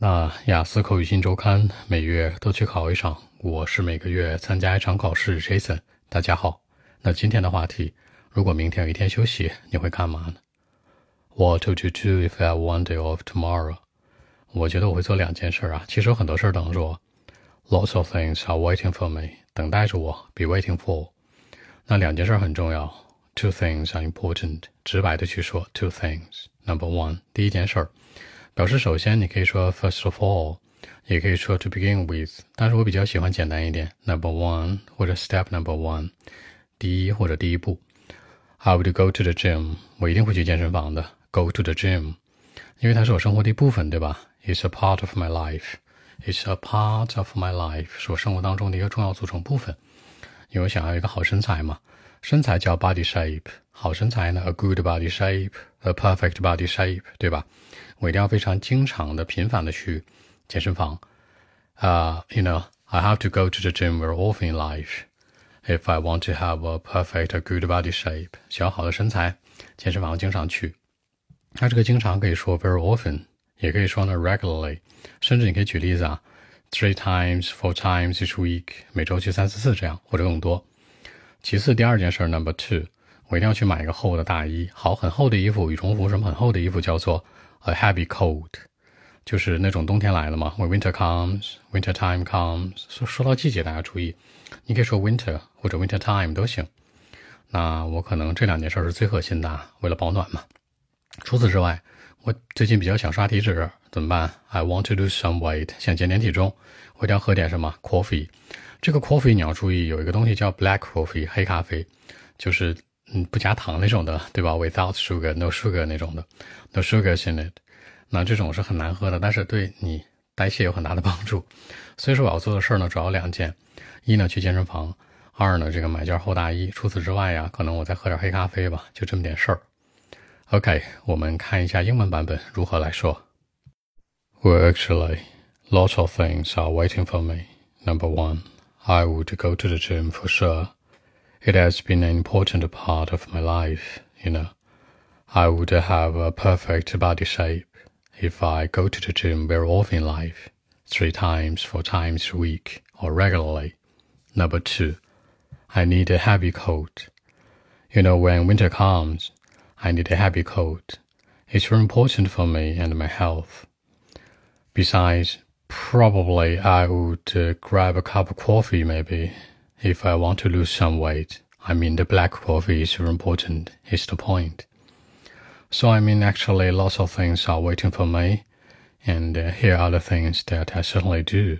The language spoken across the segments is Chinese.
那雅思口语新周刊每月都去考一场，我是每个月参加一场考试。Jason，大家好。那今天的话题，如果明天有一天休息，你会干嘛呢？What would you do if I had one day off tomorrow？我觉得我会做两件事啊。其实有很多事儿等着我，Lots of things are waiting for me，等待着我，be waiting for。那两件事很重要，Two things are important。直白的去说，Two things。Number one，第一件事儿。表示首先，你可以说 first of all，也可以说 to begin with，但是我比较喜欢简单一点，number one 或者 step number one，第一或者第一步。I would go to the gym，我一定会去健身房的，go to the gym，因为它是我生活的一部分，对吧？It's a part of my life，It's a part of my life，是我生活当中的一个重要组成部分。因为我想要一个好身材嘛，身材叫 body shape，好身材呢，a good body shape，a perfect body shape，对吧？我一定要非常经常的、频繁的去健身房。啊、uh,，you know, I have to go to the gym very often in life if I want to have a perfect, a good body shape。想要好的身材，健身房经常去。那这个经常可以说 very often，也可以说呢 regularly，甚至你可以举例子啊，three times, four times each week，每周去三四次这样，或者更多。其次，第二件事，number two， 我一定要去买一个厚的大衣。好，很厚的衣服，羽绒服什么很厚的衣服叫做。A heavy coat，就是那种冬天来了嘛。When winter comes, winter time comes。说说到季节，大家注意，你可以说 winter 或者 winter time 都行。那我可能这两件事是最核心的，为了保暖嘛。除此之外，我最近比较想刷体脂，怎么办？I want to lose some weight，想减点体重，我一定要喝点什么 coffee。这个 coffee 你要注意，有一个东西叫 black coffee，黑咖啡，就是嗯不加糖那种的，对吧？Without sugar, no sugar 那种的。No sugar in it，那这种是很难喝的，但是对你代谢有很大的帮助。所以说我要做的事儿呢，主要两件：一呢去健身房，二呢这个买件厚大衣。除此之外呀，可能我再喝点黑咖啡吧，就这么点事儿。OK，我们看一下英文版本如何来说。Well, actually, lots of things are waiting for me. Number one, I would go to the gym for sure. It has been an important part of my life, you know. I would have a perfect body shape if I go to the gym very often in life, three times, four times a week, or regularly. Number two, I need a heavy coat. You know, when winter comes, I need a heavy coat. It's very important for me and my health. Besides, probably I would uh, grab a cup of coffee maybe if I want to lose some weight. I mean, the black coffee is very important, is the point. So I mean, actually, lots of things are waiting for me, and uh, here are the things that I certainly do.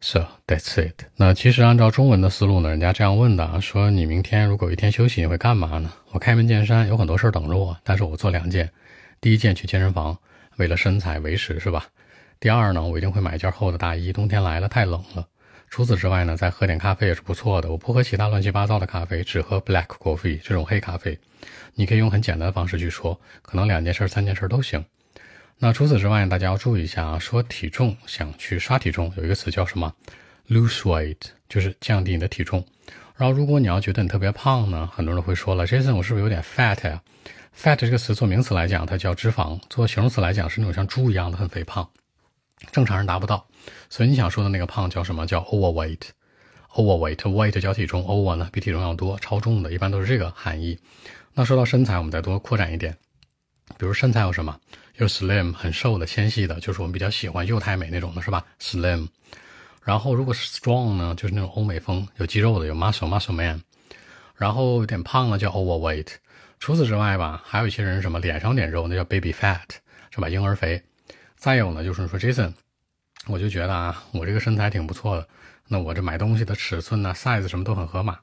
So that's it. 那其实按照中文的思路呢，人家这样问的，说你明天如果一天休息，你会干嘛呢？我开门见山，有很多事儿等着我，但是我做两件。第一件去健身房，为了身材维持，是吧？第二呢，我一定会买一件厚的大衣，冬天来了太冷了。 除此之外呢，再喝点咖啡也是不错的。我不喝其他乱七八糟的咖啡，只喝 black coffee 这种黑咖啡。你可以用很简单的方式去说，可能两件事、三件事都行。那除此之外，大家要注意一下啊，说体重想去刷体重，有一个词叫什么？lose weight，就是降低你的体重。然后如果你要觉得你特别胖呢，很多人会说了，Jason，我是不是有点 fat 呀？fat 这个词做名词来讲，它叫脂肪；做形容词来讲，是那种像猪一样的很肥胖。正常人达不到，所以你想说的那个胖叫什么？叫 overweight，overweight，weight 叫体重，over 呢比体重要多，超重的，一般都是这个含义。那说到身材，我们再多扩展一点，比如身材有什么？有 slim 很瘦的、纤细的，就是我们比较喜欢幼态美那种的，是吧？slim。然后如果是 strong 呢，就是那种欧美风，有肌肉的，有 muscle，muscle man。然后有点胖了叫 overweight。除此之外吧，还有一些人什么脸上点肉，那叫 baby fat，是吧？婴儿肥。再有呢，就是说 Jason，我就觉得啊，我这个身材挺不错的。那我这买东西的尺寸呢，size 什么都很合码，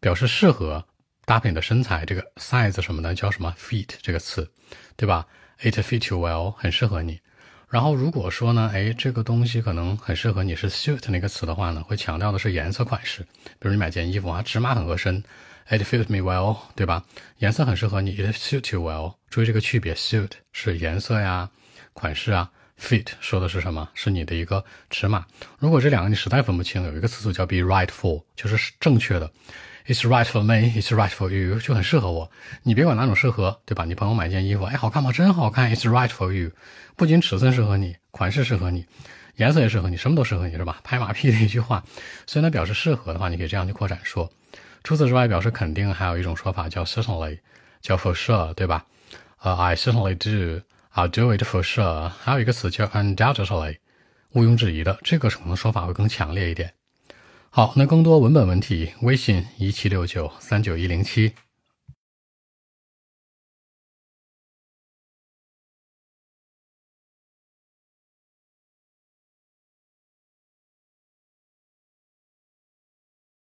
表示适合搭配你的身材。这个 size 什么的叫什么 fit 这个词，对吧？It fit you well，很适合你。然后如果说呢，哎，这个东西可能很适合你是 suit 那个词的话呢，会强调的是颜色款式。比如你买件衣服啊，尺码很合身，It fit me well，对吧？颜色很适合你，It suit you well。注意这个区别，suit 是颜色呀、款式啊。Fit 说的是什么？是你的一个尺码。如果这两个你实在分不清，有一个词组叫 be right for，就是正确的。It's right for me, it's right for you，就很适合我。你别管哪种适合，对吧？你朋友买件衣服，哎，好看吗？真好看。It's right for you，不仅尺寸适合你，款式适合你，颜色也适合你，什么都适合你，是吧？拍马屁的一句话。所以呢，表示适合的话，你可以这样去扩展说。除此之外，表示肯定还有一种说法叫 certainly，叫 for sure，对吧？呃，I certainly do I'll do it for sure。还有一个词叫 undoubtedly，毋庸置疑的，这个可能说法会更强烈一点。好，那更多文本问题，微信一七六九三九一零七。